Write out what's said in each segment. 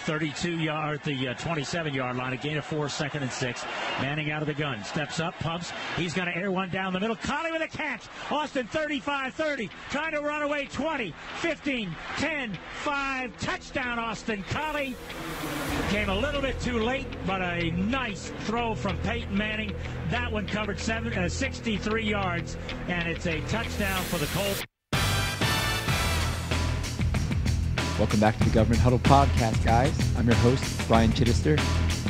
32 yard, the uh, 27 yard line. A gain of four, second and six. Manning out of the gun. Steps up, pumps. He's going to air one down the middle. Collie with a catch. Austin 35 30. Trying to run away 20, 15, 10, 5. Touchdown, Austin Collie. Came a little bit too late, but a nice throw from Peyton Manning. That one covered seven, uh, 63 yards, and it's a touchdown for the Colts. Welcome back to the Government Huddle podcast, guys. I'm your host, Brian Chittister.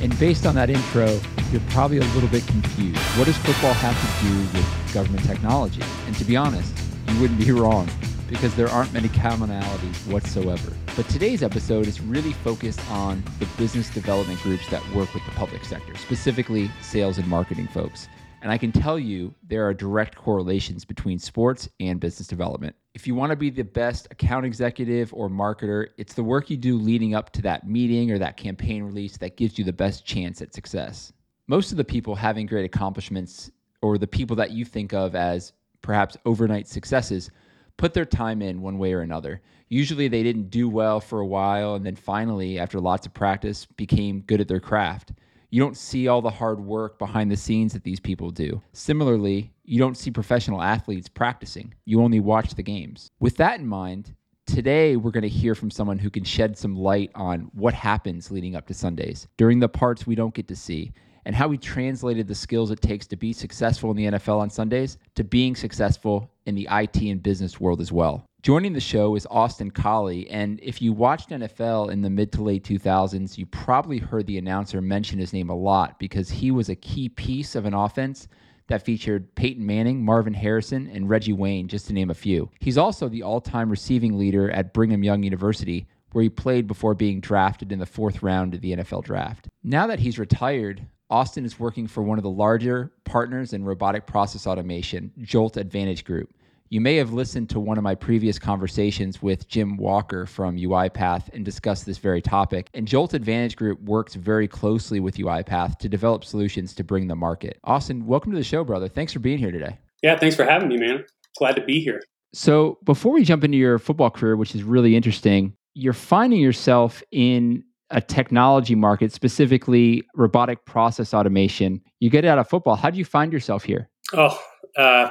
And based on that intro, you're probably a little bit confused. What does football have to do with government technology? And to be honest, you wouldn't be wrong because there aren't many commonalities whatsoever. But today's episode is really focused on the business development groups that work with the public sector, specifically sales and marketing folks. And I can tell you there are direct correlations between sports and business development. If you want to be the best account executive or marketer, it's the work you do leading up to that meeting or that campaign release that gives you the best chance at success. Most of the people having great accomplishments, or the people that you think of as perhaps overnight successes, put their time in one way or another. Usually they didn't do well for a while and then finally, after lots of practice, became good at their craft. You don't see all the hard work behind the scenes that these people do. Similarly, you don't see professional athletes practicing, you only watch the games. With that in mind, today we're going to hear from someone who can shed some light on what happens leading up to Sundays during the parts we don't get to see and how he translated the skills it takes to be successful in the NFL on Sundays to being successful in the IT and business world as well. Joining the show is Austin Collie, and if you watched NFL in the mid to late 2000s, you probably heard the announcer mention his name a lot because he was a key piece of an offense that featured Peyton Manning, Marvin Harrison, and Reggie Wayne, just to name a few. He's also the all time receiving leader at Brigham Young University, where he played before being drafted in the fourth round of the NFL draft. Now that he's retired, Austin is working for one of the larger partners in robotic process automation, Jolt Advantage Group. You may have listened to one of my previous conversations with Jim Walker from UiPath and discussed this very topic. And Jolt Advantage Group works very closely with UiPath to develop solutions to bring the market. Austin, welcome to the show, brother. Thanks for being here today. Yeah, thanks for having me, man. Glad to be here. So, before we jump into your football career, which is really interesting, you're finding yourself in a technology market, specifically robotic process automation. You get out of football. How do you find yourself here? Oh, uh,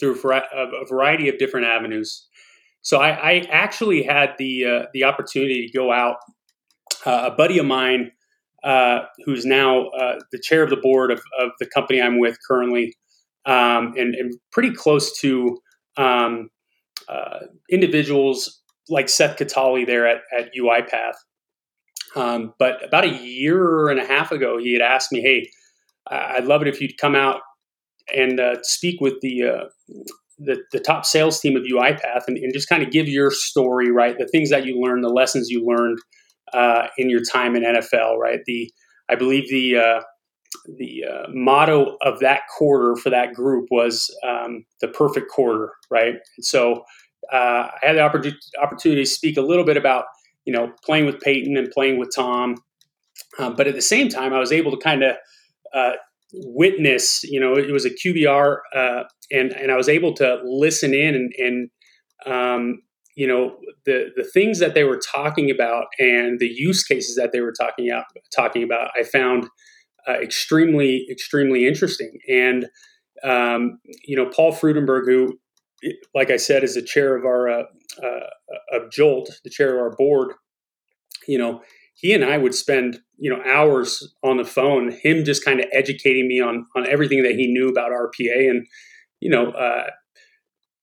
through a variety of different avenues. So I, I actually had the uh, the opportunity to go out. Uh, a buddy of mine, uh, who's now uh, the chair of the board of, of, the company I'm with currently, um, and, and, pretty close to um, uh, individuals like Seth Catali there at, at UiPath. Um, but about a year and a half ago, he had asked me, "Hey, I'd love it if you'd come out and uh, speak with the, uh, the, the top sales team of UiPath and, and just kind of give your story, right? The things that you learned, the lessons you learned uh, in your time in NFL, right? The I believe the uh, the uh, motto of that quarter for that group was um, the perfect quarter, right? And so uh, I had the opportunity, to speak a little bit about you know playing with Peyton and playing with Tom, um, but at the same time, I was able to kind of uh, witness, you know, it was a QBR, uh, and and I was able to listen in and, and um, you know, the the things that they were talking about and the use cases that they were talking out talking about, I found uh, extremely extremely interesting. And um, you know, Paul Frudenberg, who, like I said, is the chair of our uh, uh of Jolt, the chair of our board, you know he and I would spend you know hours on the phone, him just kind of educating me on on everything that he knew about RPA, and you know, uh,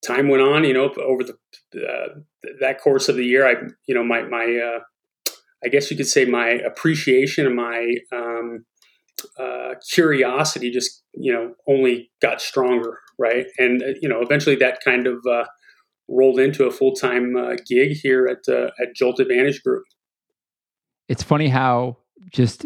time went on. You know, over the uh, that course of the year, I you know my my uh, I guess you could say my appreciation and my um, uh, curiosity just you know only got stronger, right? And uh, you know, eventually that kind of uh, rolled into a full time gig here at at Jolt Advantage Group. It's funny how just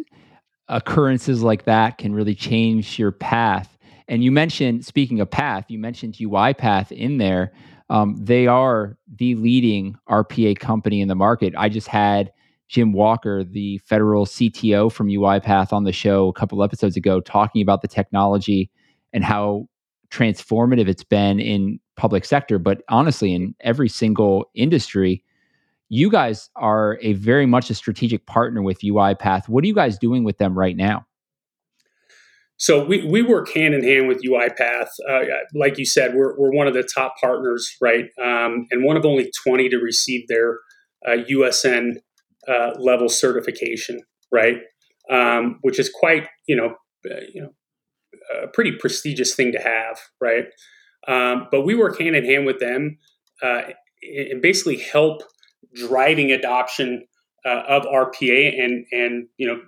occurrences like that can really change your path. And you mentioned, speaking of path, you mentioned UiPath in there. Um, they are the leading RPA company in the market. I just had Jim Walker, the federal CTO from UiPath, on the show a couple episodes ago, talking about the technology and how transformative it's been in public sector, but honestly, in every single industry. You guys are a very much a strategic partner with UiPath. What are you guys doing with them right now? So we, we work hand in hand with UiPath. Uh, like you said, we're, we're one of the top partners, right? Um, and one of only 20 to receive their uh, USN uh, level certification, right? Um, which is quite, you know, uh, you know, a pretty prestigious thing to have, right? Um, but we work hand in hand with them uh, and basically help driving adoption uh, of RPA and and you know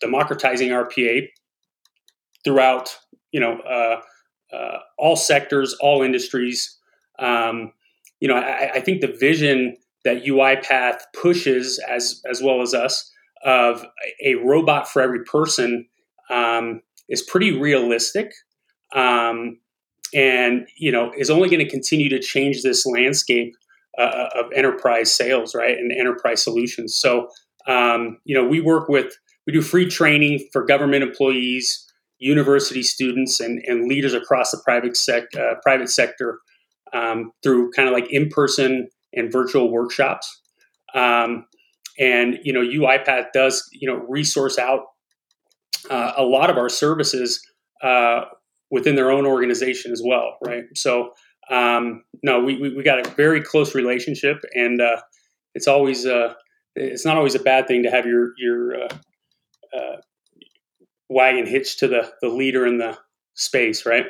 democratizing RPA throughout you know uh, uh, all sectors, all industries. Um, you know, I, I, think the vision that UiPath pushes, as as well as us, of a robot for every person um, is pretty realistic, um, and you know is only going to continue to change this landscape uh, of enterprise sales, right, and enterprise solutions. So um, you know we work with we do free training for government employees, university students, and, and leaders across the private sec uh, private sector um, through kind of like in person and virtual workshops. Um, and you know UiPath does you know resource out uh, a lot of our services uh, within their own organization as well, right? So, um, no, we, we, we, got a very close relationship, and uh, it's always uh, it's not always a bad thing to have your your uh, uh, wagon hitched to the the leader in the space, right?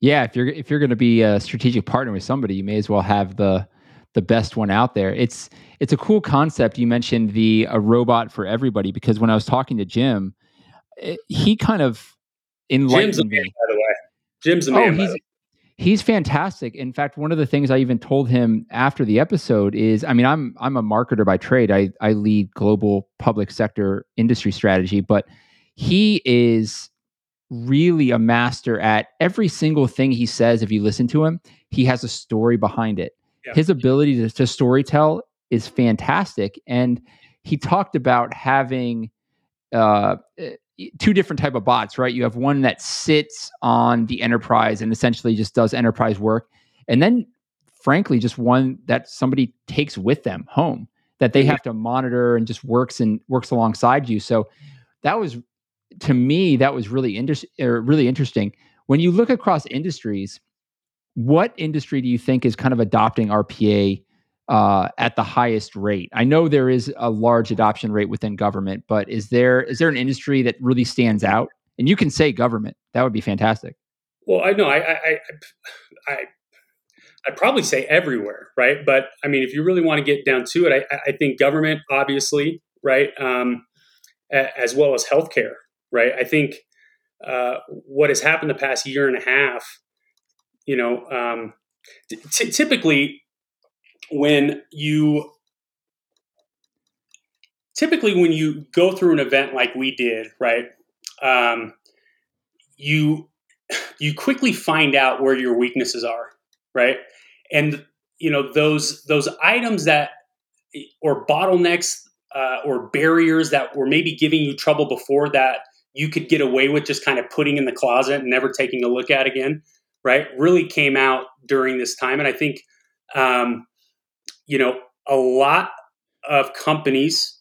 Yeah, if you're if you're going to be a strategic partner with somebody, you may as well have the the best one out there. It's it's a cool concept. You mentioned the a robot for everybody because when I was talking to Jim, Eh, he kind of enlightened Jim's me. Man, by the way, Jim's a oh, man. he's, he's fantastic. In fact, one of the things I even told him after the episode is, I mean, I'm I'm a marketer by trade. I I lead global public sector industry strategy, but he is really a master at every single thing he says. If you listen to him, he has a story behind it. Yeah. His ability to, to story tell is fantastic, and he talked about having uh, two different type of bots, right? You have one that sits on the enterprise and essentially just does enterprise work, and then, frankly, just one that somebody takes with them home that they mm-hmm. have to monitor and just works and works alongside you. So that was, to me, that was really interesting. Er, really interesting. When you look across industries, what industry do you think is kind of adopting RPA uh, at the highest rate? I know there is a large adoption rate within government, but is there is there an industry that really stands out? And you can say government. That would be fantastic. Well, I know I I I, I would probably say everywhere, right? But I mean, if you really want to get down to it, I, I think government, obviously, right, um, as well as healthcare, right. I think uh, what has happened the past year and a half, you know, um, t- typically when you typically when you go through an event like we did, right? Um, you you quickly find out where your weaknesses are, right? And you know those those items that or bottlenecks uh, or barriers that were maybe giving you trouble before that you could get away with just kind of putting in the closet and never taking a look at again, right? Really came out during this time, and I think um, you know, a lot of companies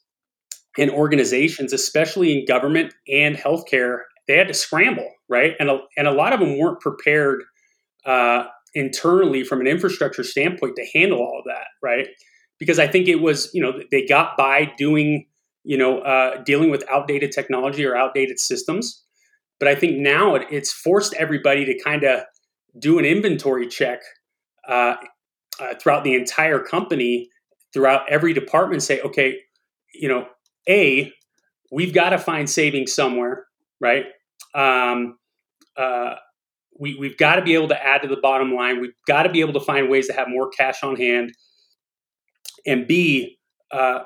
and organizations, especially in government and healthcare, they had to scramble, right? And a, and a lot of them weren't prepared uh, internally from an infrastructure standpoint to handle all of that, right? Because I think it was, you know, they got by doing, you know, uh, dealing with outdated technology or outdated systems. But I think now it, it's forced everybody to kind of do an inventory check uh, uh, throughout the entire company, throughout every department, say, okay, you know, a we've got to find savings somewhere, right? Um, uh, we, we've got to be able to add to the bottom line. We've got to be able to find ways to have more cash on hand. And B, uh,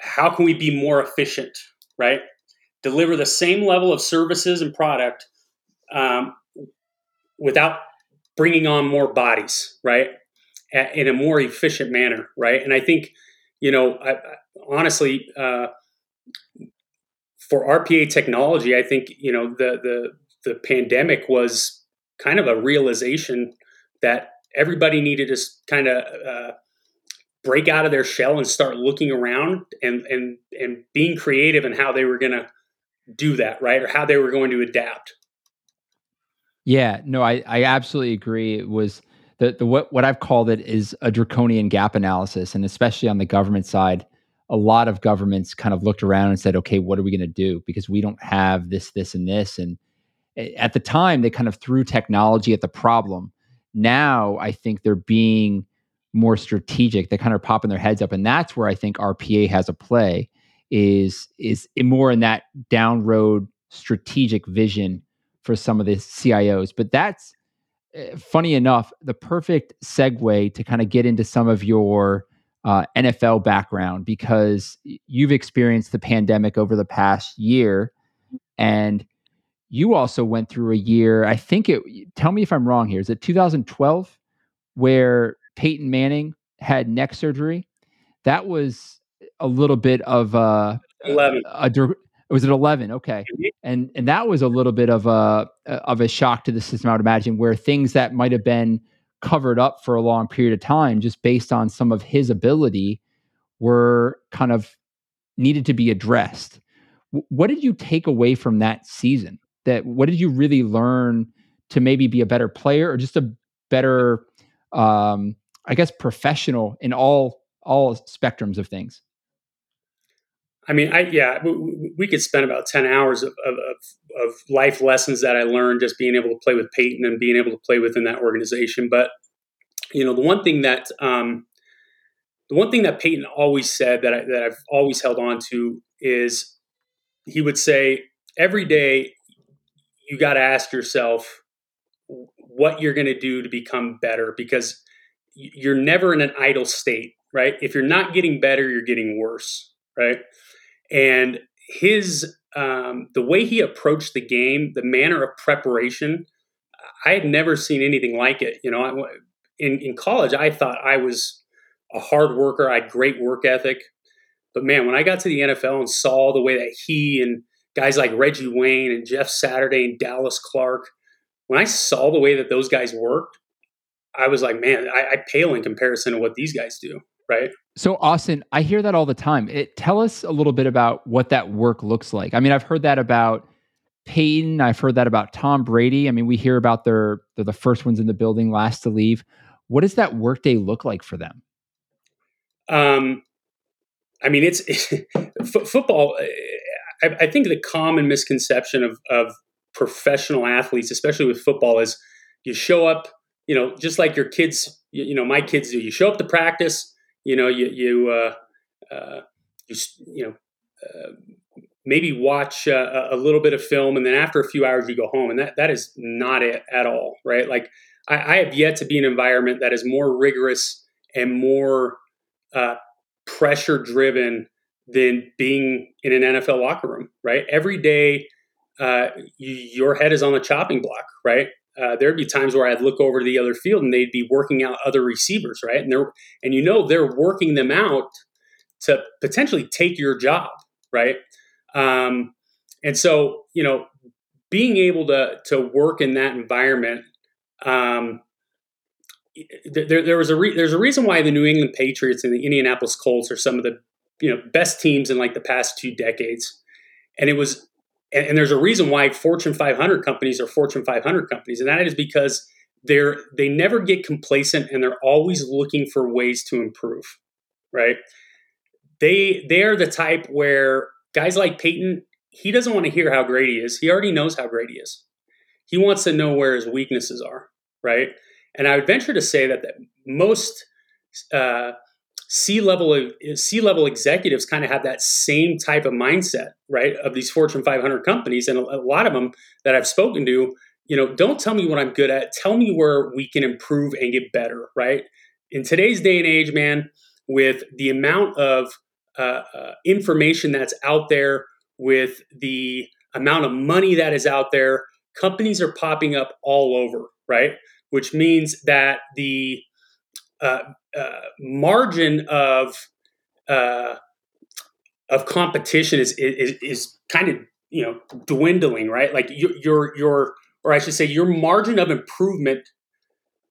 how can we be more efficient, right? Deliver the same level of services and product um, without bringing on more bodies, right? In a more efficient manner, right? And I think, you know, I, I, honestly, uh, for RPA technology, I think you know the the the pandemic was kind of a realization that everybody needed to kind of uh, break out of their shell and start looking around and and and being creative in how they were going to do that, right, or how they were going to adapt. Yeah, no, I I absolutely agree. It was the the what what I've called it is a draconian gap analysis, and especially on the government side, a lot of governments kind of looked around and said, "Okay, what are we going to do?" Because we don't have this, this, and this. And at the time, they kind of threw technology at the problem. Now, I think they're being more strategic. They're kind of popping their heads up, and that's where I think RPA has a play. Is is more in that down road strategic vision for some of the CIOs. But that's Eh, funny enough, the perfect segue to kind of get into some of your uh, NFL background because you've experienced the pandemic over the past year, and you also went through a year. I think it. Tell me if I'm wrong here. Is it 2012 where Peyton Manning had neck surgery? That was a little bit of a, 11. a, a was it 11 okay. Mm-hmm. and and that was a little bit of a of a shock to the system i would imagine where things that might have been covered up for a long period of time just based on some of his ability were kind of needed to be addressed. What did you take away from that season? That what did you really learn to maybe be a better player or just a better um i guess professional in all all spectrums of things I mean, I yeah, we, we could spend about ten hours of, of, of life lessons that I learned just being able to play with Peyton and being able to play within that organization. But you know, the one thing that um, the one thing that Peyton always said that I, that I've always held on to is he would say every day you got to ask yourself what you're going to do to become better because you're never in an idle state, right? If you're not getting better, you're getting worse, right? And his um, the way he approached the game, the manner of preparation, I had never seen anything like it. You know, I, in in college, I thought I was a hard worker. I had great work ethic, but man, when I got to the NFL and saw the way that he and guys like Reggie Wayne and Jeff Saturday and Dallas Clark, when I saw the way that those guys worked, I was like, man, I, I pale in comparison to what these guys do right? So Austin, I hear that all the time. It, tell us a little bit about what that work looks like. I mean, I've heard that about Peyton. I've heard that about Tom Brady. I mean, we hear about their they're the first ones in the building, last to leave. What does that workday look like for them? Um, I mean, it's f- football. I, I, think the common misconception of, of professional athletes, especially with football, is you show up, you know, just like your kids, you, you know, my kids do. You show up to practice, you know, you you uh, uh, you, you know uh, maybe watch uh, a little bit of film, and then after a few hours you go home, and that that is not it at all, right? Like I, I have yet to be in an environment that is more rigorous and more uh, pressure driven than being in an NFL locker room, right? Every day, uh, you, your head is on the chopping block, right? Uh, there'd be times where I'd look over to the other field and they'd be working out other receivers, right? And they're and you know they're working them out to potentially take your job, right? Um, and so you know, being able to to work in that environment, um, there, there was a re- there's a reason why the New England Patriots and the Indianapolis Colts are some of the you know best teams in like the past two decades, and it was and, and there's a reason why Fortune 500 companies are Fortune 500 companies, and that is because they're they never get complacent and they're always looking for ways to improve. Right? They they are the type where guys like Peyton, he doesn't want to hear how great he is. He already knows how great he is. He wants to know where his weaknesses are. Right? And I would venture to say that, that most uh, C level C level executives kind of have that same type of mindset, right? Of these Fortune 500 companies, and a, a lot of them that I've spoken to, you know, don't tell me what I'm good at. Tell me where we can improve and get better, right? In today's day and age, man, with the amount of uh, uh, information that's out there, with the amount of money that is out there, companies are popping up all over, right? Which means that the uh, uh margin of uh, of competition is, is is kind of you know dwindling, right? Like your your your or I should say your margin of improvement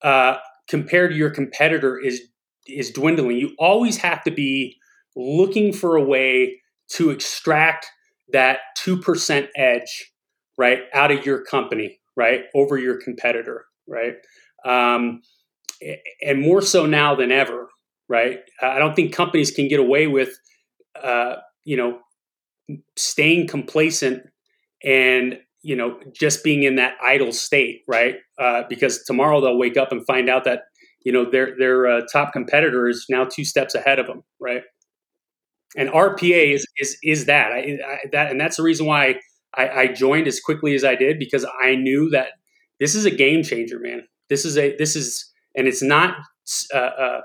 uh, compared to your competitor is is dwindling. You always have to be looking for a way to extract that two percent edge, right, out of your company, right, over your competitor, right. Um, and more so now than ever, right? I don't think companies can get away with uh, you know, staying complacent and you know just being in that idle state, right? Uh, because tomorrow they'll wake up and find out that you know their their uh, top competitor is now two steps ahead of them, right? And RPA is is is that I, I, that and that's the reason why I, I joined as quickly as I did because I knew that this is a game changer, man. This is a this is and it's not uh, uh,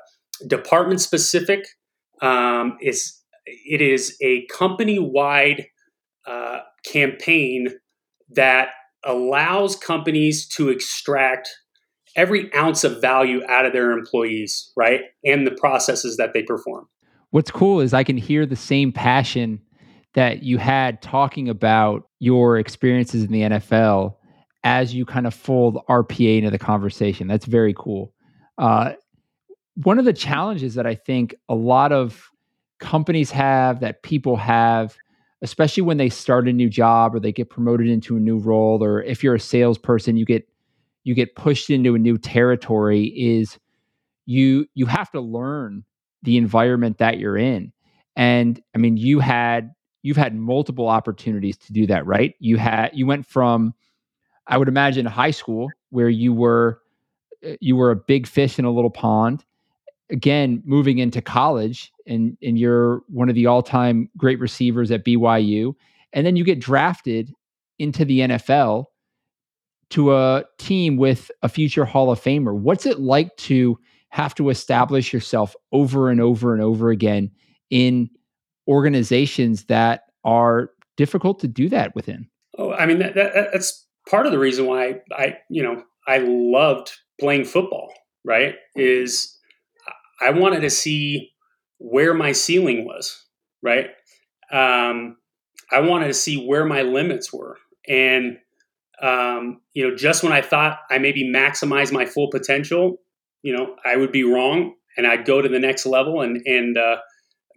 department specific. Um, it's it is a company wide uh, campaign that allows companies to extract every ounce of value out of their employees, right? And the processes that they perform. What's cool is I can hear the same passion that you had talking about your experiences in the NFL as you kind of fold RPA into the conversation. That's very cool. Uh, one of the challenges that I think a lot of companies have, that people have, especially when they start a new job or they get promoted into a new role, or if you're a salesperson, you get you get pushed into a new territory, is you you have to learn the environment that you're in. And I mean, you had you've had multiple opportunities to do that, right? You had you went from I would imagine high school where you were uh, you were a big fish in a little pond again moving into college and and you're one of the all-time great receivers at BYU and then you get drafted into the NFL to a team with a future Hall of Famer. What's it like to have to establish yourself over and over and over again in organizations that are difficult to do that within? Oh, I mean that, that, that's part of the reason why I, you know, I loved playing football. Right? Is I wanted to see where my ceiling was, right? Um, I wanted to see where my limits were. And, um, you know, just when I thought I maybe maximize my full potential, you know, I would be wrong and I'd go to the next level and, and, uh,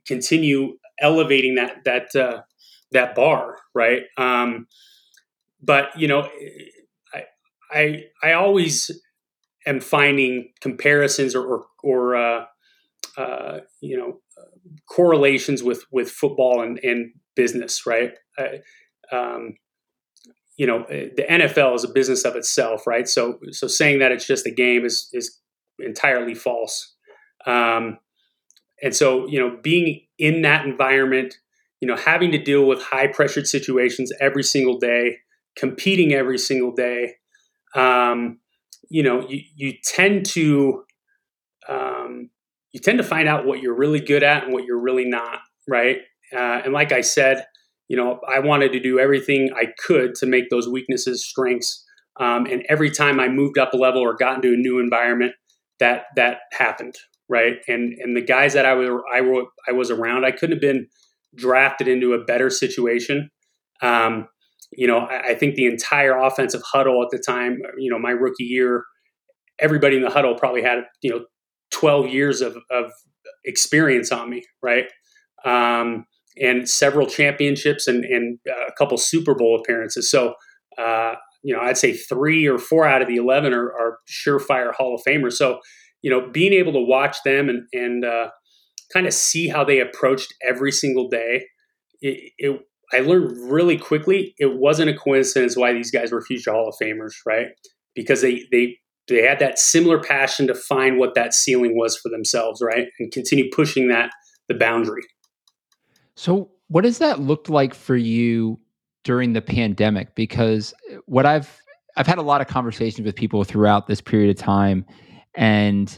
continue elevating that, that, uh, that bar. Right. Um, but, you know, I, I, I always am finding comparisons or, or, or uh, uh, you know correlations with with football and, and business, right? um, you know, eh, the NFL is a business of itself, right? So so saying that it's just a game is is entirely false. Um, and so you know, being in that environment, you know, having to deal with high pressured situations every single day, competing every single day. Um, you know, you, you tend to um, you tend to find out what you're really good at and what you're really not, right? Uh, and like I said, you know, I wanted to do everything I could to make those weaknesses strengths. Um, and every time I moved up a level or got into a new environment, that that happened, right? And and the guys that I was I, were, I was around, I couldn't have been drafted into a better situation. Um, you know, I, I think the entire offensive huddle at the time, you know, my rookie year, everybody in the huddle probably had you know 12 years of, of experience on me, right? Um, and several championships and, and a couple Super Bowl appearances. So, uh, you know, I'd say three or four out of the 11 are, are surefire Hall of Famers. So, you know, being able to watch them and, and uh, kind of see how they approached every single day, it, it, I learned really quickly it wasn't a coincidence why these guys were future Hall of Famers, right? Because they they they had that similar passion to find what that ceiling was for themselves, right? And continue pushing that the boundary. So, what does that look like for you during the pandemic? Because what I've I've had a lot of conversations with people throughout this period of time, and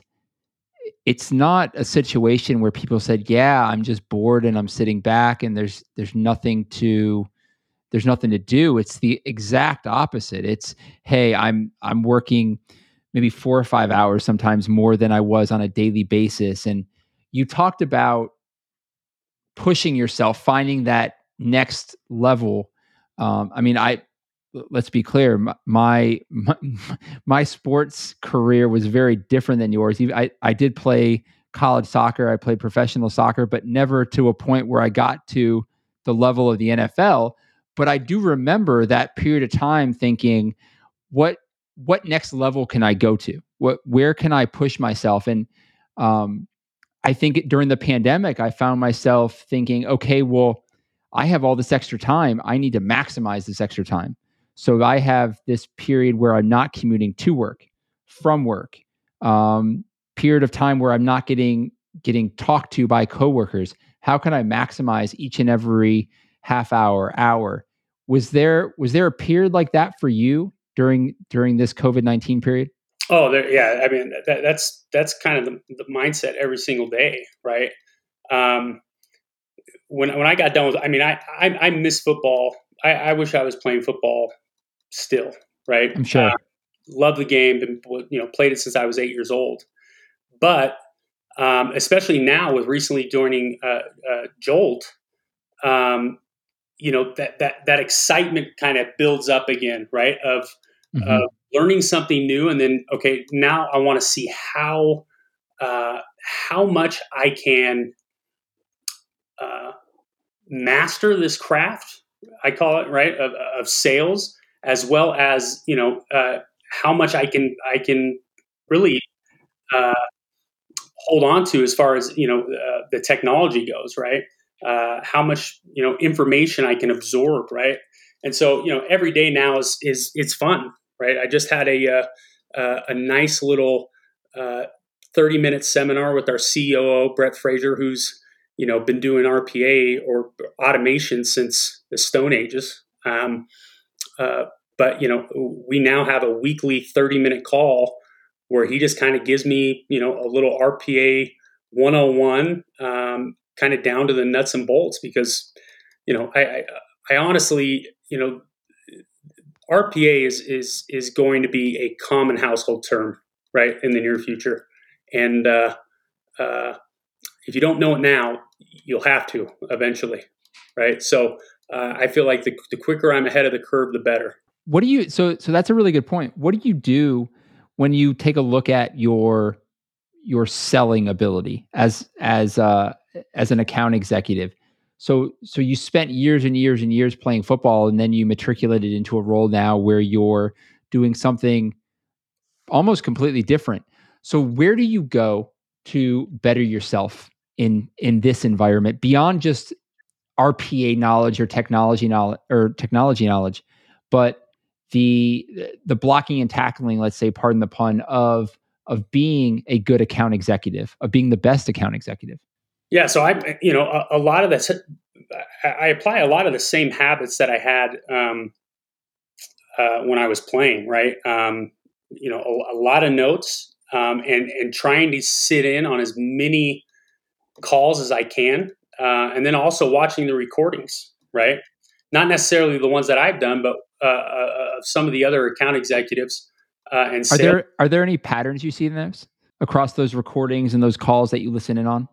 it's not a situation where people said, "Yeah, I'm just bored and I'm sitting back and there's there's nothing to there's nothing to do." It's the exact opposite. It's, "Hey, I'm I'm working maybe 4 or 5 hours sometimes more than I was on a daily basis." And you talked about pushing yourself, finding that next level. Um, I mean, I let's be clear my, my my sports career was very different than yours. I i did play college soccer i played professional soccer but never to a point where i got to the level of the NFL but I do remember that period of time thinking what what next level can I go to? What where can I push myself? And um, I think during the pandemic I found myself thinking okay well I have all this extra time. I need to maximize this extra time so I have this period where I'm not commuting to work, from work, um, period of time where I'm not getting getting talked to by coworkers. How can I maximize each and every half hour, hour? Was there was there a period like that for you during during this COVID nineteen period? Oh, there, yeah. I mean, that, that's that's kind of the, the, mindset every single day, right? Um, when when I got done with, I mean, I I, I miss football. I, I wish I was playing football still, right? I'm sure. Uh, love the game, and you know, played it since I was eight years old. But um, especially now with recently joining uh, uh, Jolt, um, you know that that that excitement kind of builds up again, right? Of mm-hmm. learning something new, and then okay, now I want to see how uh, how much I can uh, master this craft. I call it right of, of sales as well as you know uh, how much I can I can really uh, hold on to as far as you know uh, the technology goes, right? Uh, how much you know information I can absorb, right? And so you know every day now is is it's fun, right? I just had a uh, a nice little uh, thirty minute seminar with our COO Brett Fraser, who's you know been doing RPA or automation since the Stone Ages. Um, uh, but you know, we now have a weekly 30 minute call where he just kind of gives me, you know, a little RPA 101, um, kind of down to the nuts and bolts because, you know, I, I, I honestly, you know, RPA is is is going to be a common household term, right, in the near future, and uh, uh, if you don't know it now, you'll have to eventually, right? So uh, I feel like the, the quicker I'm ahead of the curve, the better. What do you so so that's a really good point. What do you do when you take a look at your your selling ability as as uh as an account executive? So so you spent years and years and years playing football and then you matriculated into a role now where you're doing something almost completely different. So where do you go to better yourself in in this environment beyond just RPA knowledge or technology knowledge or technology knowledge, but the the blocking and tackling, let's say, pardon the pun, of of being a good account executive, of being the best account executive? Yeah, so I, you know, a, a lot of this, I apply a lot of the same habits that I had um, uh, when I was playing, right? Um, you know, a, a, lot of notes um, and and trying to sit in on as many calls as I can, uh, and then also watching the recordings, right? Not necessarily the ones that I've done, but uh, uh, uh, some of the other account executives. Uh, and are there are there any patterns you see in those across those recordings and those calls that you listen in on?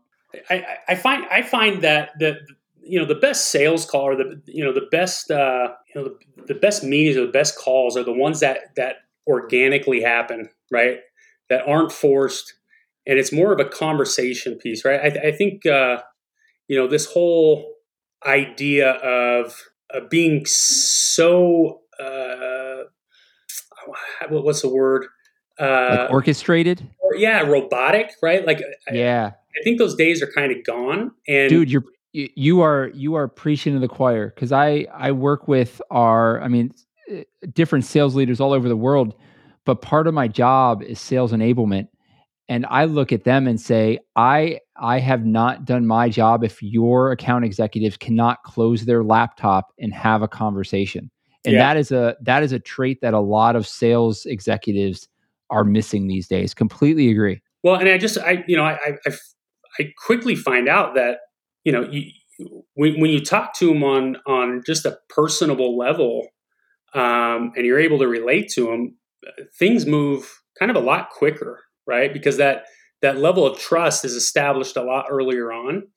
I, I find I find that that you know the best sales call or the you know the best uh, you know the, the best meetings or the best calls are the ones that that organically happen, right? That aren't forced, and it's more of a conversation piece, right? I, I think uh, you know this whole idea of uh, being so uh, what's the word? Uh, like orchestrated? or, yeah robotic right? Like yeah I, I think those days are kind of gone and dude you're you are you are preaching to the choir because i i work with our i mean eh, different sales leaders all over the world but part of my job is sales enablement and i look at them and say i i have not done my job if your account executives cannot close their laptop and have a conversation And yeah. that is a that is a trait that a lot of sales executives are missing these days. Completely agree. Well, and I just I you know I I, I quickly find out that you know you, when when you talk to them on on just a personable level, um, and you're able to relate to them, things move kind of a lot quicker, right? Because that that level of trust is established a lot earlier on,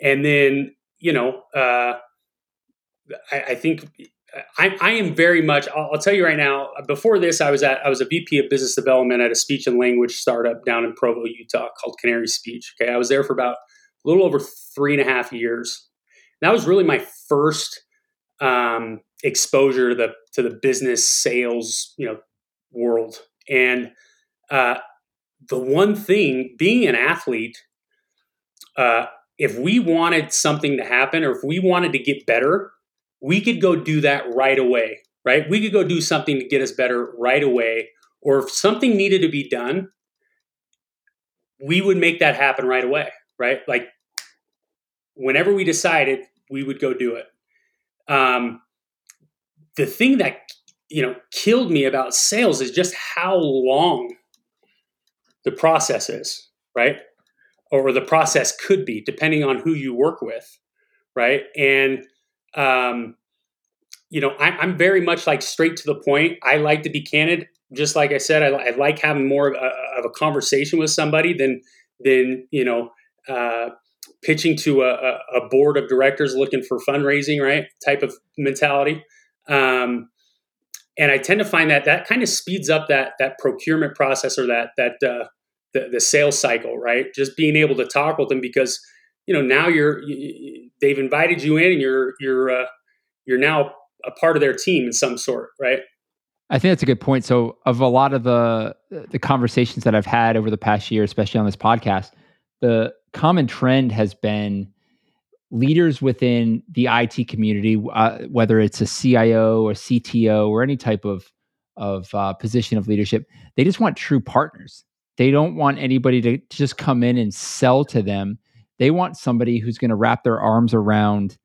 and then you know uh, I, I think I, I, am very much. I'll, I'll, tell you right now. Before this, I was at I was a VP of business development at a speech and language startup down in Provo, Utah, called Canary Speech. Okay, I was there for about a little over three and a half years. And that was really my first um, exposure to the to the business sales you know world. And uh, the one thing, being an athlete, uh, if we wanted something to happen or if we wanted to get better, we could go do that right away, right? We could go do something to get us better right away. Or if something needed to be done, we would make that happen right away, right? Like whenever we decided, we would go do it. Um, the thing that you know killed me about sales is just how long the process is, right? Or the process could be, depending on who you work with, right? And um, you know, I, am very much like straight to the point. I like to be candid. Just like I said, I, I like having more of a, of a, conversation with somebody than than you know uh, pitching to a, a, board of directors looking for fundraising, right? Type of mentality. Um, and I tend to find that that kind of speeds up that that procurement process or that that uh, the, the sales cycle, right? Just being able to talk with them because you know now you're you, they've invited you in and you're you're uh, you're now a part of their team in some sort, right? I think that's a good point. So, of a lot of the the conversations that I've had over the past year, especially on this podcast, the common trend has been leaders within the IT community, uh, whether it's a CIO or CTO or any type of of uh, position of leadership, they just want true partners. They don't want anybody to just come in and sell to them. They want somebody who's going to wrap their arms around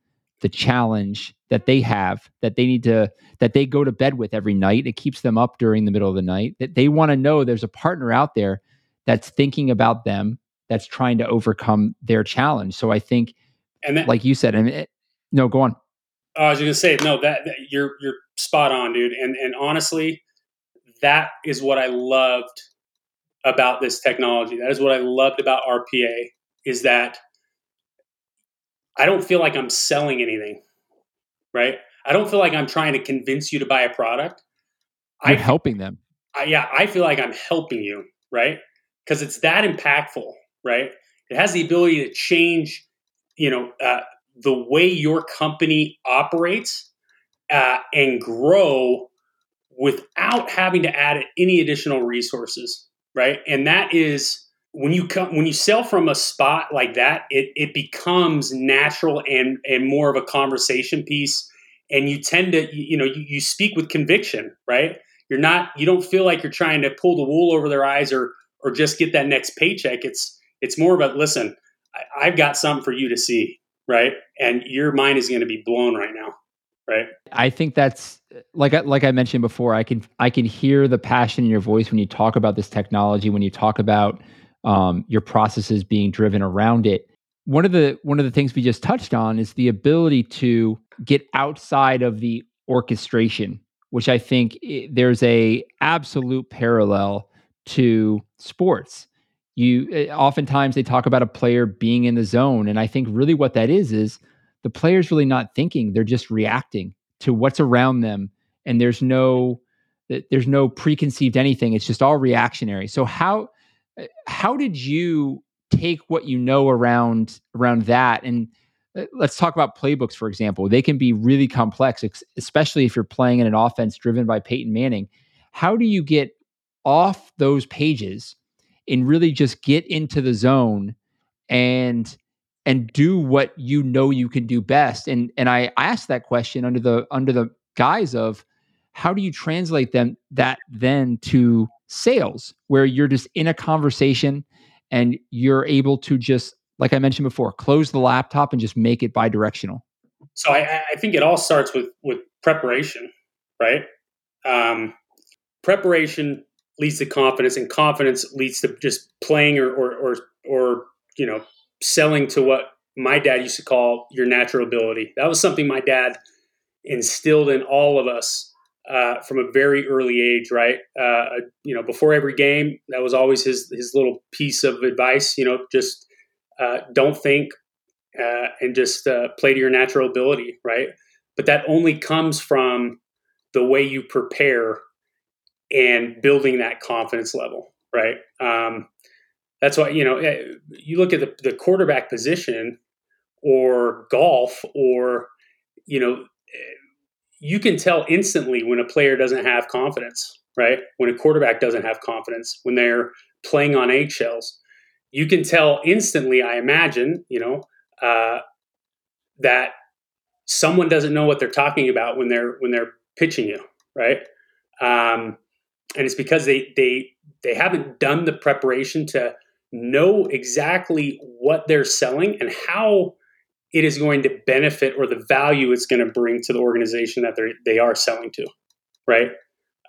the challenge that they have that they need to that they go to bed with every night. It keeps them up during the middle of the night. That they want to know there's a partner out there that's thinking about them that's trying to overcome their challenge. So i think and that, like you said and it, no go on oh, i was going to say no that, that you're you're spot on dude and and honestly that is what i loved about this technology that is what i loved about rpa is that I don't feel like I'm selling anything, right? I don't feel like I'm trying to convince you to buy a product. I'm helping them. I, yeah, I feel like I'm helping you, right? Because it's that impactful, right? It has the ability to change, you know, uh, the way your company operates uh, and grow without having to add any additional resources, right? And that is when you come when you sell from a spot like that, it it becomes natural and and more of a conversation piece. And you tend to you know you, you speak with conviction, right? You're not you don't feel like you're trying to pull the wool over their eyes or or just get that next paycheck. It's it's more about listen, I've got something for you to see, right? And your mind is going to be blown right now right i think that's like like i mentioned before i can i can hear the passion in your voice when you talk about this technology when you talk about um, your processes being driven around it. One of the one of the things we just touched on is the ability to get outside of the orchestration, which I think there's a absolute parallel to sports. You eh, oftentimes they talk about a player being in the zone, and I think really what that is is the player's really not thinking; they're just reacting to what's around them, and there's no eh, there's no preconceived anything. It's just all reactionary. So how eh, how did you take what you know around around that and eh, let's talk about playbooks for example they can be really complex especially if you're playing in an offense driven by Peyton Manning how do you get off those pages and really just get into the zone and and do what you know you can do best and and I asked that question under the under the guise of how do you translate them that then to sales where you're just in a conversation and you're able to just like i mentioned before close the laptop and just make it bi-directional so i, I think it all starts with with preparation right? Um, preparation leads to confidence, and confidence leads to just playing or or or, or you know selling to what my dad used to call your natural ability. That was something my dad instilled in all of us uh, from a very early age, right? Uh, you know, before every game, that was always his his little piece of advice. You know, just uh, don't think uh, and just uh, play to your natural ability, right? But that only comes from the way you prepare and building that confidence level, right? Um, that's why you know eh, you look at the, the quarterback position or golf or you know you can tell instantly when a player doesn't have confidence right? When a quarterback doesn't have confidence when they're playing on eggshells. You can tell instantly i imagine you know uh, that someone doesn't know what they're talking about when they're when they're pitching you right? Um, and it's because they they they haven't done the preparation to know exactly what they're selling and how it is going to benefit or the value it's going to bring to the organization that they they are selling to, right?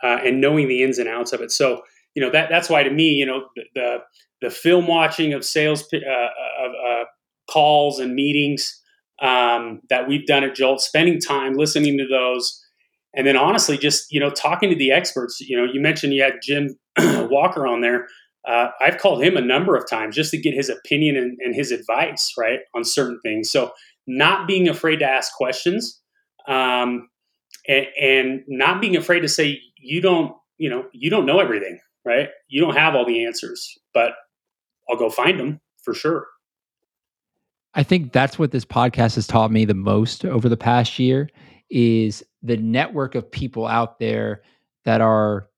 Uh, and knowing the ins and outs of it. So you know that that's why to me, you know, the the, the film watching of sales uh, of uh, calls and meetings um, that we've done at Jolt, spending time listening to those, and then honestly, just you know, talking to the experts. You know, you mentioned you had Jim Walker on there. Uh, I've called him a number of times just to get his opinion and, and, his advice, right, on certain things. So, not being afraid to ask questions, um, and, and, not being afraid to say you don't, you know, you don't know everything, right? You don't have all the answers, but I'll go find them for sure. I think that's what this podcast has taught me the most over the past year is the network of people out there that are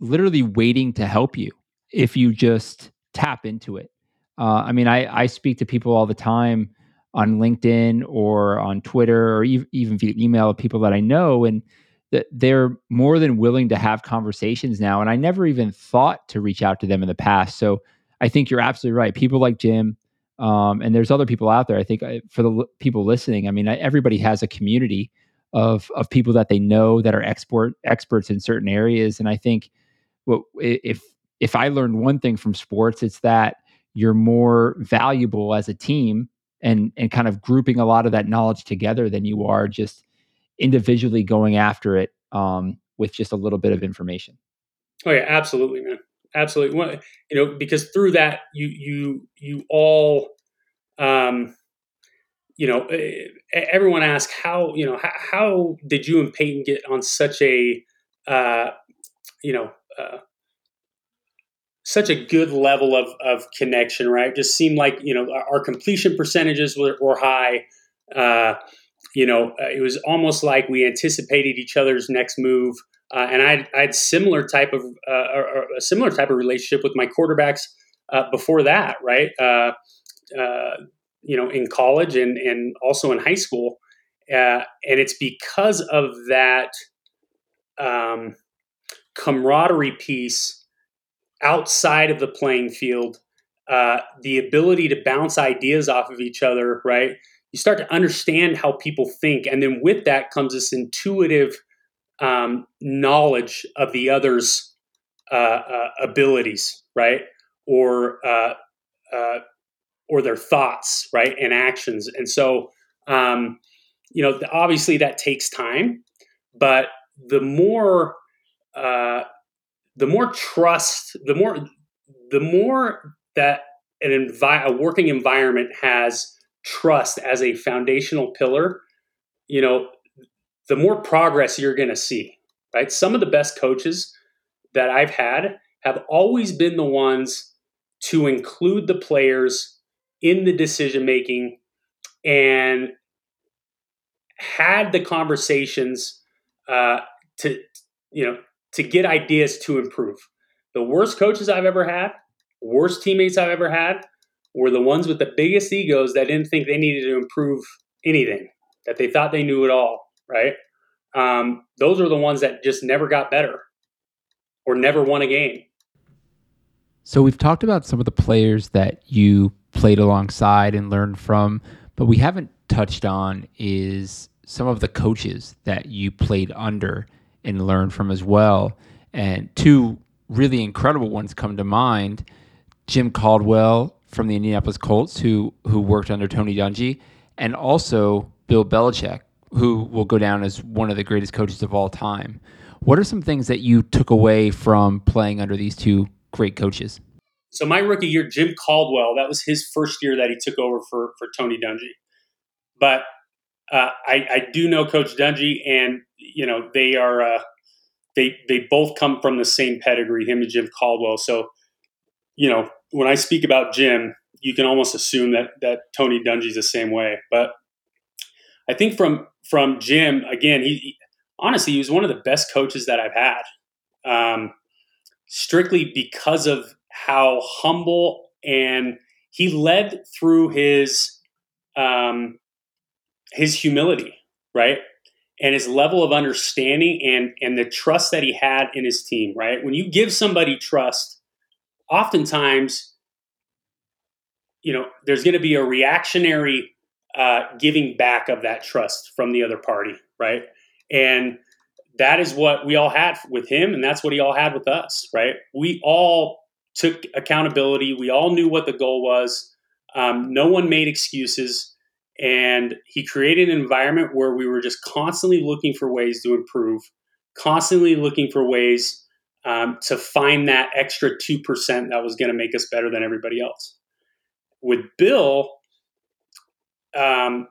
literally waiting to help you if you just tap into it. Uh, I mean, I, I speak to people all the time on LinkedIn or on Twitter or even, even via email of people that I know, and that they're more than willing to have conversations now. And I never even thought to reach out to them in the past. So I think you're absolutely right. People like Jim, um, and there's other people out there. I think for the l- people listening, I mean, everybody has a community of of people that they know that are export experts in certain areas, and I think what if if I learned one thing from sports, it's that you're more valuable as a team and and kind of grouping a lot of that knowledge together than you are just individually going after it um, with just a little bit of information. Oh yeah, absolutely, man, absolutely. You know, because through that, you you you all, um, you know, everyone asks how you know how, how did you and Peyton get on such a, uh, you know, uh, such a good level of, of connection, right? Just seemed like, you know, our completion percentages were, were high. Uh, you know, uh, it was almost like we anticipated each other's next move. Uh, and I, I had similar type of uh, a similar type of relationship with my quarterbacks uh, before that, right? Uh, you know, in college and and also in high school, and it's because of that um, camaraderie piece outside of the playing field, uh, the ability to bounce ideas off of each other, right? You start to understand how people think. And then with that comes this intuitive um, knowledge of the other's uh, uh, abilities, right? Or, uh, uh, or their thoughts, right? And actions. And so, um, you know, obviously that takes time, but the more uh, the more trust, the more the more that an envi- a working environment has trust as a foundational pillar, you know, the more progress you're going to see. Right? Some of the best coaches that I've had have always been the ones to include the players in the decision making and had the conversations uh, to you know to get ideas to improve. The worst coaches I've ever had, worst teammates I've ever had, were the ones with the biggest egos that didn't think they needed to improve anything, that they thought they knew it all, right? Um, those are the ones that just never got better or never won a game. So we've talked about some of the players that you played alongside and learned from, but we haven't touched on is some of the coaches that you played under and learned from as well. And two really incredible ones come to mind Jim Caldwell from the Indianapolis Colts, who, who worked under Tony Dungy, and also Bill Belichick, who will go down as one of the greatest coaches of all time. What are some things that you took away from playing under these two great coaches? So my rookie year, Jim Caldwell, that was his first year that he took over for for Tony Dungy. But uh, I, I, do know Coach Dungy, and you know they are uh, they they both come from the same pedigree, him and Jim Caldwell. So you know when I speak about Jim, you can almost assume that that Tony Dungy's the same way. But I think from from Jim again, he, he honestly he was one of the best coaches that I've had. Um, strictly because of how humble and he led through his um, his humility, right? And his level of understanding and and the trust that he had in his team, right? When you give somebody trust, oftentimes, you know, there's going to be a reactionary uh, giving back of that trust from the other party, right? And that is what we all had with him, and that's what he all had with us, right? We all took accountability. We all knew what the goal was. Um, no one made excuses. And he created an environment where we were just constantly looking for ways to improve, constantly looking for ways um, to find that extra 2% that was going to make us better than everybody else. With Bill, um,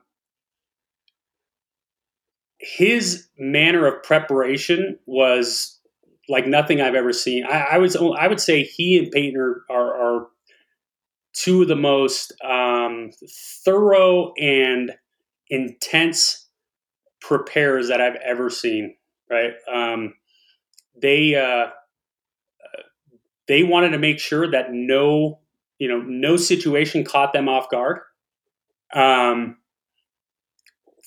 his manner of preparation was like nothing I've ever seen. I, I would I would say he and Peyton are, are, are two of the most um, thorough and intense preparers that I've ever seen. Right? Um, they uh, they wanted to make sure that no you know no situation caught them off guard. Um,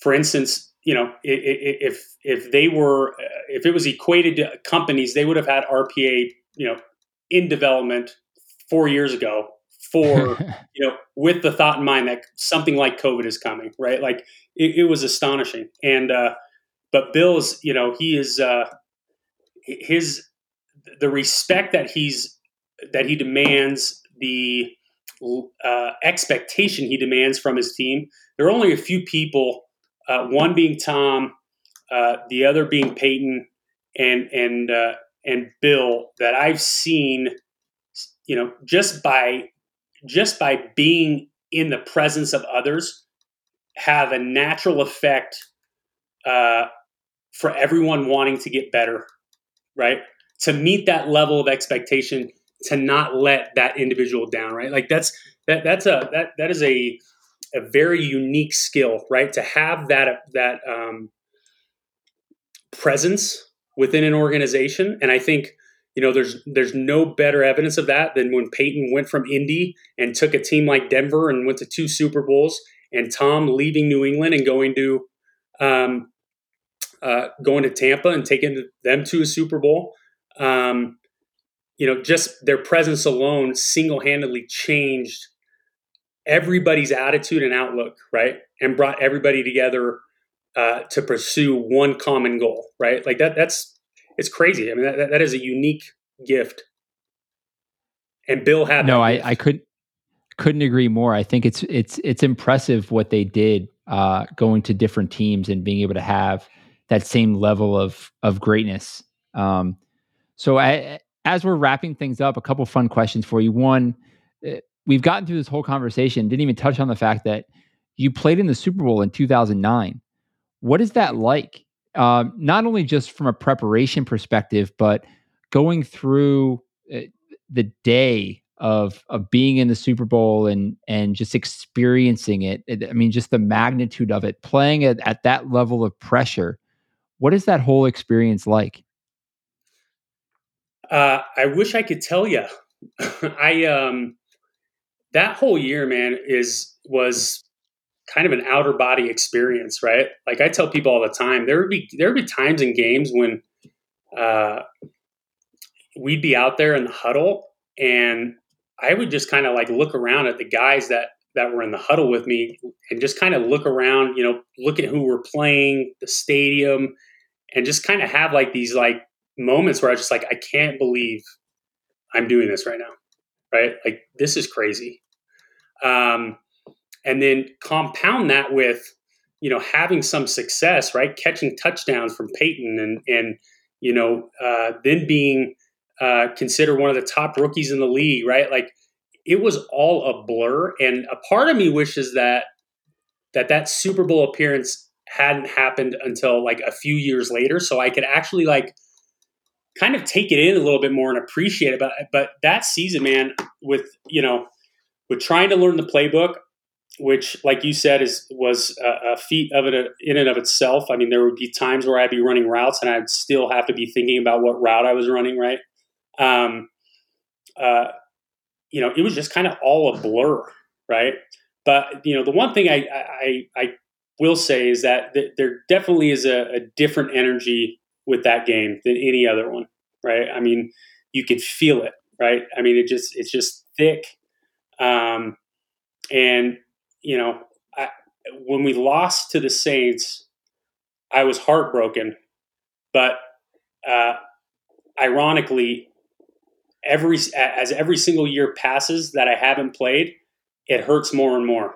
for instance, you know, if if they were if it was equated to companies, they would have had RPA, you know, in development four years ago for you know with the thought in mind that something like COVID is coming, right? Like it, it was astonishing. And uh, but Bill's, you know, he is uh, his the respect that he's that he demands the uh, expectation he demands from his team. There are only a few people uh, one being Tom, uh, the other being Peyton, and and uh, and Bill that I've seen, you know, just by just by being in the presence of others, have a natural effect uh, for everyone wanting to get better, right? To meet that level of expectation, to not let that individual down, right? Like that's that that's a that that is a a very unique skill, right? To have that that um, presence within an organization, and I think you know there's there's no better evidence of that than when Peyton went from Indy and took a team like Denver and went to two Super Bowls, and Tom leaving New England and going to um, uh, going to Tampa and taking them to a Super Bowl. Um, you know, just their presence alone single handedly changed everybody's attitude and outlook, right? And brought everybody together uh, to pursue one common goal, right? Like that, that's, it's crazy. I mean, that, that is a unique gift. And Bill had no, I, I could couldn't agree more. I think it's, it's, it's impressive what they did uh, going to different teams and being able to have that same level of, of greatness. Um, so I, as we're wrapping things up, a couple fun questions for you. One, eh, we've gotten through this whole conversation, didn't even touch on the fact that you played in the Super Bowl in 2009. What is that like? Um, not only just from a preparation perspective, but going through uh, the day of of being in the Super Bowl and and just experiencing it. I mean, just the magnitude of it, playing at, at that level of pressure. What is that whole experience like? Uh, I wish I could tell you. I um, that whole year, man, is was kind of an outer body experience, right? Like I tell people all the time, there would be there would be times in games when uh, we'd be out there in the huddle, and I would just kind of like look around at the guys that that were in the huddle with me and just kind of look around, you know, look at who we're playing, the stadium, and just kind of have like these like moments where I was just like, I can't believe I'm doing this right now. Right? Like this is crazy. Um, and then compound that with, you know, having some success, right? Catching touchdowns from Peyton and and you know, uh, then being uh, considered one of the top rookies in the league, right? Like it was all a blur, and a part of me wishes that that that Super Bowl appearance hadn't happened until like a few years later, so I could actually like kind of take it in a little bit more and appreciate it. But but that season, man, with you know, with trying to learn the playbook, which, like you said, is was a, a feat of it in and of itself. I mean, there would be times where I'd be running routes and I'd still have to be thinking about what route I was running. Right. Um, uh, you know, it was just kind of all a blur, right? But you know, the one thing I I, I will say is that th- there definitely is a, a different energy with that game than any other one, right? I mean, you could feel it, right? I mean, it just it's just thick, um, and you know, I, when we lost to the Saints, I was heartbroken, but uh, ironically, every as every single year passes that I haven't played, it hurts more and more.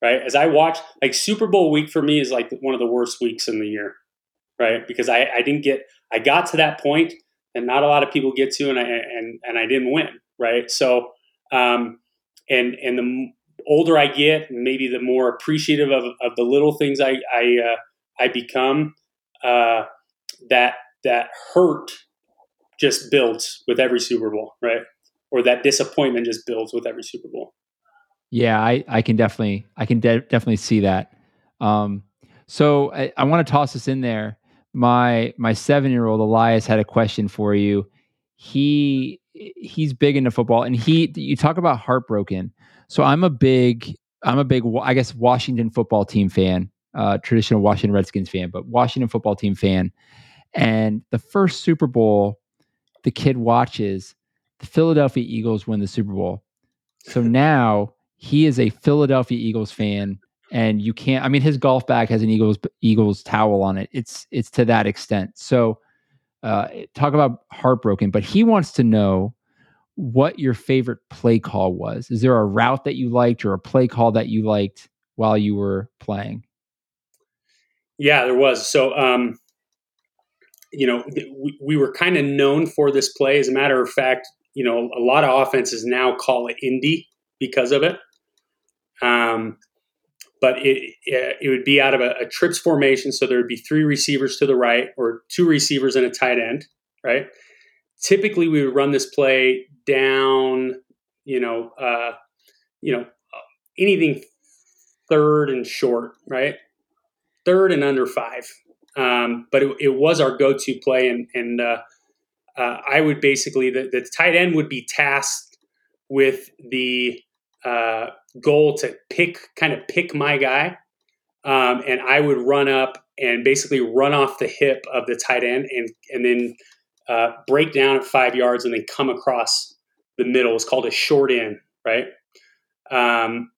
Right? As I watch, like Super Bowl week for me is like one of the worst weeks in the year, right? Because I, I didn't get I got to that point and not a lot of people get to, and I and and I didn't win, right? So, um, and and the older I get, maybe the more appreciative of, of the little things I I, uh, I become. Uh, that that hurt just builds with every Super Bowl, right? Or that disappointment just builds with every Super Bowl. Yeah, I, I can definitely I can de- definitely see that. Um, so I, I want to toss this in there. My my seven year old Elias had a question for you. He he's big into football, and he you talk about heartbroken. So I'm a big I'm a big I guess Washington football team fan, uh, traditional Washington Redskins fan, but Washington football team fan. And the first Super Bowl the kid watches the Philadelphia Eagles win the Super Bowl. So now he is a Philadelphia Eagles fan and you can't I mean his golf bag has an Eagles Eagles towel on it. It's it's to that extent. So uh, talk about heartbroken, but he wants to know what your favorite play call was. Is there a route that you liked or a play call that you liked while you were playing? Yeah, there was. So um, you know, we, we were kind of known for this play. As a matter of fact, you know, a lot of offenses now call it Indy because of it. Um, but it it would be out of a, a, trips formation, so there would be three receivers to the right or two receivers and a tight end, right? Typically, we would run this play down, you know, uh, you know, anything third and short, right? Third and under five, um, but it, it, was our go-to play, and, and uh, uh, I would basically the, the, tight end would be tasked with the uh, goal to pick kind of pick my guy, um, and I would run up and basically run off the hip of the tight end, and and then uh, break down at five yards, and then come across the middle. It's called a short in, right? Um,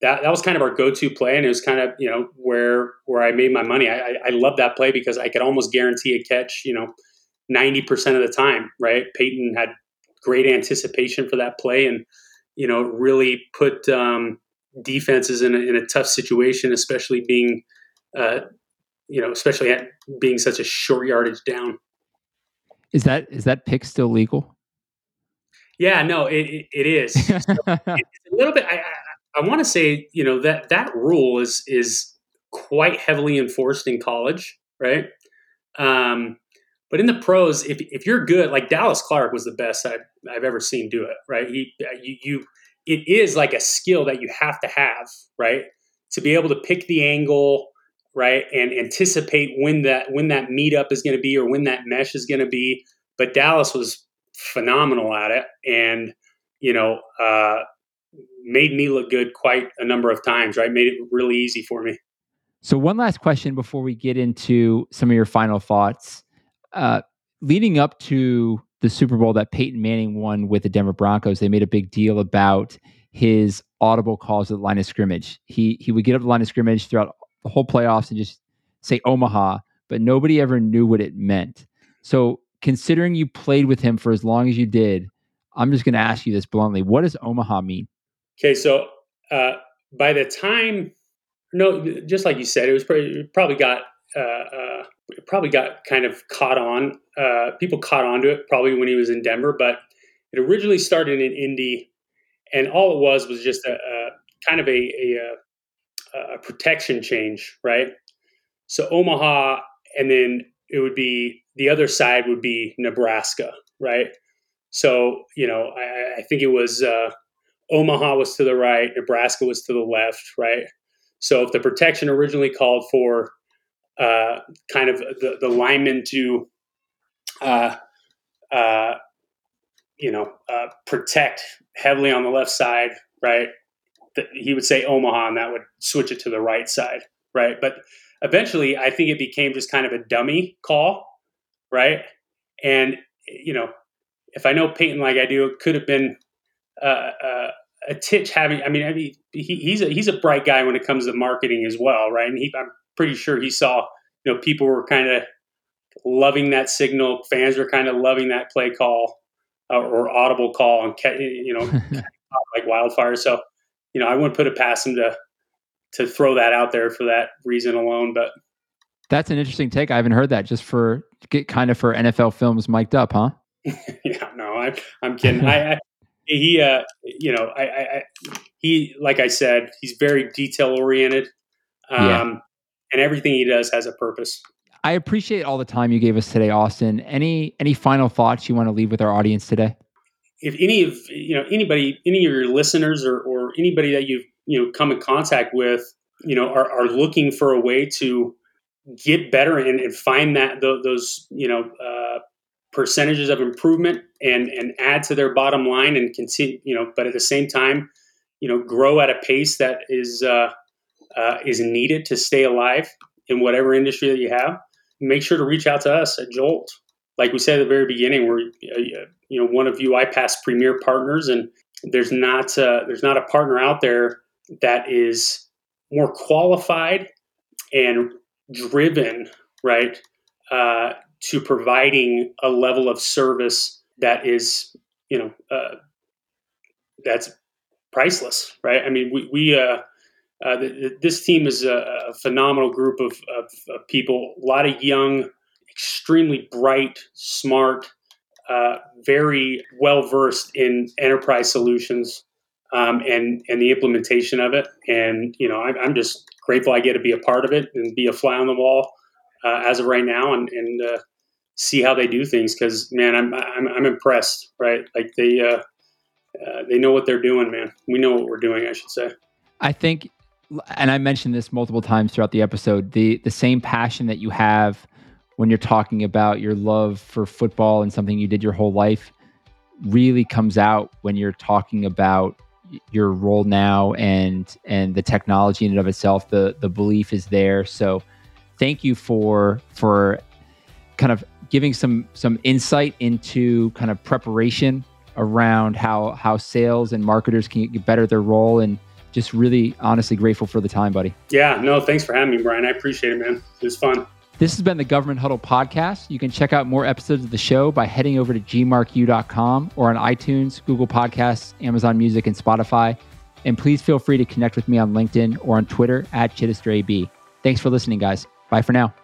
that that was kind of our go-to play, and it was kind of you know where where I made my money. I, I, I love that play because I could almost guarantee a catch, you know, ninety percent of the time. Right? Peyton had great anticipation for that play, and you know really put um, defenses in a, in a tough situation, especially being uh, you know especially at being such a short yardage down. Is that is that pick still legal? Yeah, no, it, it, is. so it's a little bit. I, I want to say, you know, that that rule is is quite heavily enforced in college, right? Um, but in the pros, if, if you're good, like Dallas Clark was the best I've, I've ever seen do it, right? He, you, you, it is like a skill that you have to have, right? To be able to pick the angle, right, and anticipate when that when that meetup is going to be or when that mesh is going to be. But Dallas was phenomenal at it, and you know, uh, made me look good quite a number of times, right? Made it really easy for me. So, one last question before we get into some of your final thoughts. Uh, leading up to the Super Bowl that Peyton Manning won with the Denver Broncos, they made a big deal about his audible calls at the line of scrimmage. He he would get up the line of scrimmage throughout the whole playoffs and just say Omaha, but nobody ever knew what it meant. So considering you played with him for as long as you did, I'm just going to ask you this bluntly: What does Omaha mean? Okay, so uh, by the time, no, just like you said, it was probably, probably got uh, uh, probably got kind of caught on. Uh, people caught on to it probably when he was in Denver, but it originally started in Indy, and all it was was just a, a kind of a, a, a protection change, right? So Omaha, and then it would be the other side would be Nebraska, right? So you know, I, I think it was uh, Omaha was to the right, Nebraska was to the left, right? So if the protection originally called for uh, kind of the, the lineman to, uh, uh, you know, uh, protect heavily on the left side, right? He would say Omaha, and that would switch it to the right side, right? But eventually, I think it became just kind of a dummy call, right? And you know, if I know Peyton like I do, it could have been uh, uh, a Titch having. I mean, I mean, he, he's a he's a bright guy when it comes to marketing as well, right? And he, I'm pretty sure he saw, you know, people were kind of loving that signal. Fans were kind of loving that play call uh, or audible call and, you know, like wildfire. So, you know, I wouldn't put it past him to, to throw that out there for that reason alone. But that's an interesting take. I haven't heard that just for get kind of for NFL films mic'd up, huh? yeah, no, I, I'm kidding. I, I, he, uh, you know, I, I, he, like I said, he's very detail oriented. Um, yeah and everything he does has a purpose. I appreciate all the time you gave us today, Austin. Any any final thoughts you want to leave with our audience today? If any of you know anybody, any of your listeners, or, or anybody that you've you know come in contact with, you know, are, are looking for a way to get better and, and find that those you know uh, percentages of improvement and and add to their bottom line and continue, you know, but at the same time, you know, grow at a pace that is uh, uh, is needed to stay alive in whatever industry that you have, make sure to reach out to us at Jolt. Like we said at the very beginning, we're uh, you know one of UiPath's premier partners, and there's not uh, there's not a partner out there that is more qualified and driven, right, uh, to providing a level of service that is you know uh, that's priceless, right? I mean, we we uh, uh, this team is a, a phenomenal group of, of, of, people. A lot of young, extremely bright, smart, uh, very well versed in enterprise solutions um, and and the implementation of it. And you know, I, I'm, just grateful I get to be a part of it and be a fly on the wall uh, as of right now, and, and uh, see how they do things. Because man, I'm, I'm, I'm impressed. Right, like they uh, they know what they're doing. Man, we know what we're doing. I should say. I think and I mentioned this multiple times throughout the episode, the the same passion that you have when you're talking about your love for football and something you did your whole life really comes out when you're talking about your role now and and the technology in and of itself the the belief is there. So thank you for for kind of giving some some insight into kind of preparation around how how sales and marketers can get better their role and just really honestly grateful for the time, buddy. Yeah, no, thanks for having me, Brian. I appreciate it, man. It was fun. This has been the Government Huddle podcast. You can check out more episodes of the show by heading over to gmarku.com or on iTunes, Google Podcasts, Amazon Music, and Spotify. And please feel free to connect with me on LinkedIn or on Twitter at ChittisterAB. Thanks for listening, guys. Bye for now.